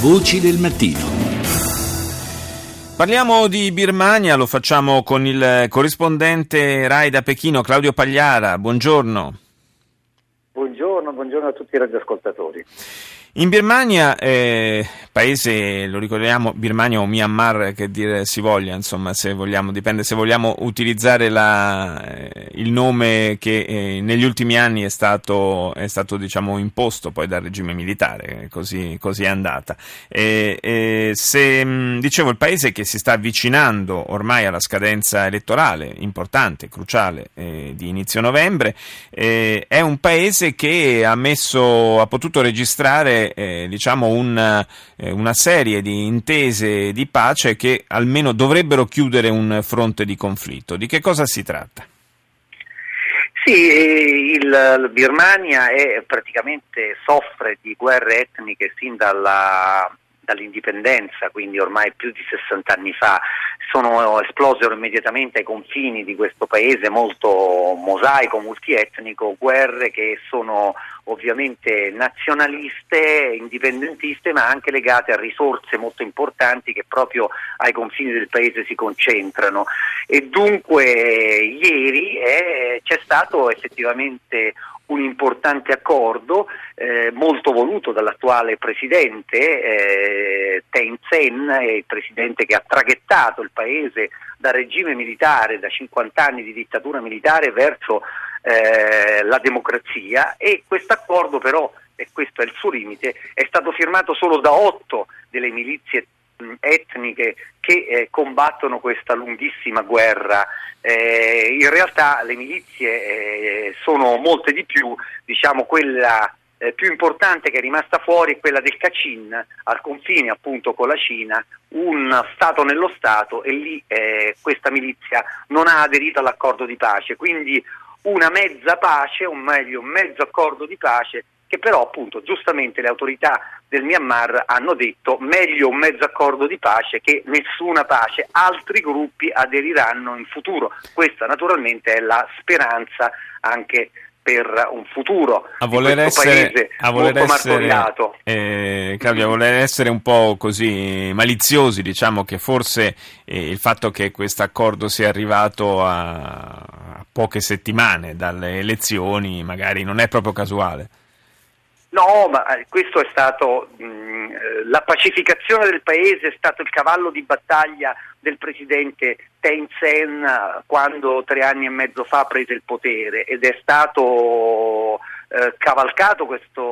Voci del mattino. Parliamo di Birmania, lo facciamo con il corrispondente RAI da Pechino, Claudio Pagliara. Buongiorno. Buongiorno, buongiorno a tutti i radioascoltatori. In Birmania, eh, paese, lo ricordiamo, Birmania o Myanmar, che dire si voglia, insomma, se vogliamo, dipende se vogliamo utilizzare la, eh, il nome che eh, negli ultimi anni è stato, è stato diciamo, imposto poi dal regime militare, così, così è andata. se, mm, dicevo, il paese che si sta avvicinando ormai alla scadenza elettorale importante, cruciale, eh, di inizio novembre, eh, è un paese che ha, messo, ha potuto registrare eh, diciamo un, eh, una serie di intese di pace che almeno dovrebbero chiudere un fronte di conflitto. Di che cosa si tratta? Sì, il Birmania è, praticamente soffre di guerre etniche sin dalla, dall'indipendenza, quindi ormai più di 60 anni fa, sono esplosero immediatamente ai confini di questo paese molto mosaico, multietnico, guerre che sono ovviamente nazionaliste, indipendentiste, ma anche legate a risorse molto importanti che proprio ai confini del paese si concentrano. E dunque ieri eh, c'è stato effettivamente un importante accordo eh, molto voluto dall'attuale presidente eh, Thein Sen, il presidente che ha traghettato il paese dal regime militare, da 50 anni di dittatura militare verso eh, la democrazia. E questo accordo però, e questo è il suo limite, è stato firmato solo da otto delle milizie etniche che eh, combattono questa lunghissima guerra. Eh, in realtà le milizie eh, sono molte di più, diciamo quella eh, più importante che è rimasta fuori è quella del Kachin, al confine appunto con la Cina, un Stato nello Stato e lì eh, questa milizia non ha aderito all'accordo di pace, quindi una mezza pace, o meglio un mezzo accordo di pace che però appunto giustamente le autorità del Myanmar hanno detto meglio un mezzo accordo di pace che nessuna pace, altri gruppi aderiranno in futuro. Questa naturalmente è la speranza anche per un futuro a voler essere, a voler essere eh, Claudio, a voler essere un po' così maliziosi, diciamo che forse eh, il fatto che questo accordo sia arrivato a, a poche settimane dalle elezioni magari non è proprio casuale. No, ma eh, questo è stato mh, mm, eh, la pacificazione del paese è stato il cavallo di battaglia del presidente Thein Sen eh, quando tre anni e mezzo fa prese il potere ed è stato eh, cavalcato questo,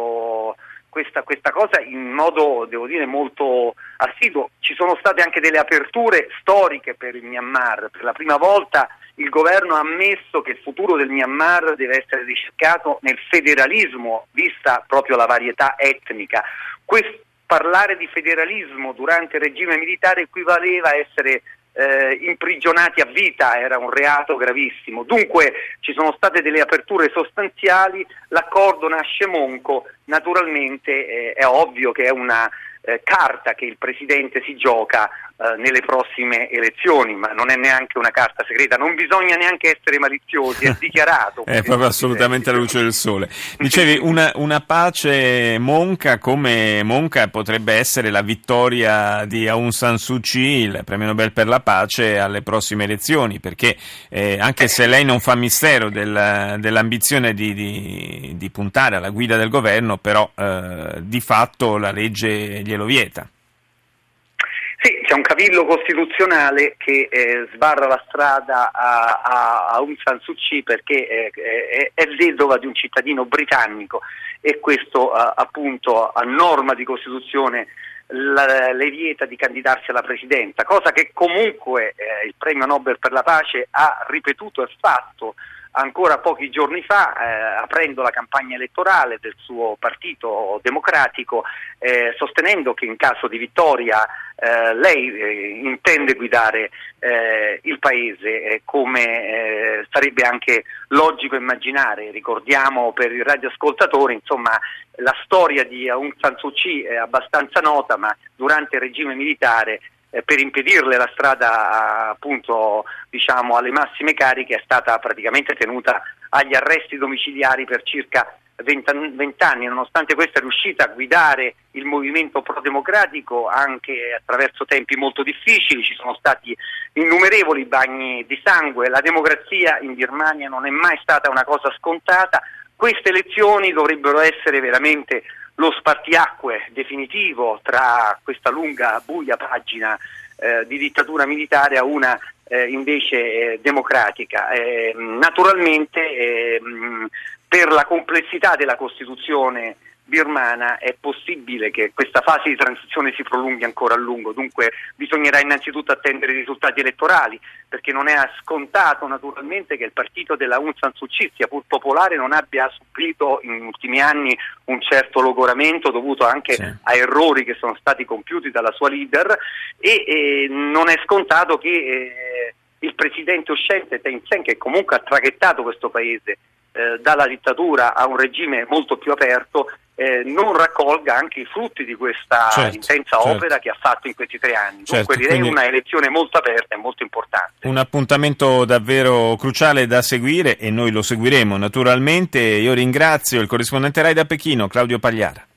questa, questa, cosa in modo, devo dire, molto assiduo. Ci sono state anche delle aperture storiche per il Myanmar, per la prima volta il governo ha ammesso che il futuro del Myanmar deve essere ricercato nel federalismo, vista proprio la varietà etnica. Questo, parlare di federalismo durante il regime militare equivaleva a essere eh, imprigionati a vita, era un reato gravissimo. Dunque ci sono state delle aperture sostanziali, l'accordo nasce monco, naturalmente eh, è ovvio che è una eh, carta che il Presidente si gioca eh, nelle prossime elezioni, ma non è neanche una carta segreta, non bisogna neanche essere maliziosi, è dichiarato. è proprio assolutamente la luce del sole. Dicevi, una, una, pace monca come monca potrebbe essere la vittoria di Aung San Suu Kyi, il premio Nobel per la pace, alle prossime elezioni, perché eh, anche se lei non fa mistero del, dell'ambizione di, di, di, puntare alla guida del governo, però eh, di fatto la legge glielo vieta. Sì, c'è un cavillo costituzionale che eh, sbarra la strada a, a, a Aung San Suu Kyi perché eh, è, è, vedova di un cittadino britannico e questo eh, appunto a norma di Costituzione la, le vieta di candidarsi alla presidenza, cosa che comunque eh, il premio Nobel per la pace ha ripetuto e fatto ancora pochi giorni fa, eh, aprendo la campagna elettorale del suo partito democratico, eh, sostenendo che in caso di vittoria eh, lei eh, intende guidare eh, il paese come eh, sarebbe anche logico immaginare. Ricordiamo per i radioascoltatori, insomma, la storia di Aung San Suu Kyi è abbastanza nota, ma durante il regime militare eh, per impedirle la strada appunto diciamo alle massime cariche è stata praticamente tenuta agli arresti domiciliari per circa vent'anni, nonostante questo è riuscita a guidare il movimento pro-democratico anche attraverso tempi molto difficili, ci sono stati innumerevoli bagni di sangue, la democrazia in Birmania non è mai stata una cosa scontata, queste elezioni dovrebbero essere veramente lo spartiacque definitivo tra questa lunga buia pagina eh, di dittatura militare a una eh, invece eh, democratica. Eh, naturalmente ehm, per la complessità della Costituzione birmana è possibile che questa fase di transizione si prolunghi ancora a lungo, dunque bisognerà innanzitutto attendere i risultati elettorali, perché non è scontato naturalmente che il partito della Aung San Suu Kyi, sia pur popolare, non abbia subito in ultimi anni un certo logoramento dovuto anche sì. a errori che sono stati compiuti dalla sua leader e, e non è scontato che eh, il presidente uscente Thein Sein, che comunque ha traghettato questo paese eh, dalla dittatura a un regime molto più aperto, eh, non raccolga anche i frutti di questa certo, intensa certo. opera che ha fatto in questi tre anni. Certo, Dunque direi una elezione molto aperta e molto importante. Un appuntamento davvero cruciale da seguire e noi lo seguiremo naturalmente. Io ringrazio il corrispondente RAI da Pechino, Claudio Pagliara.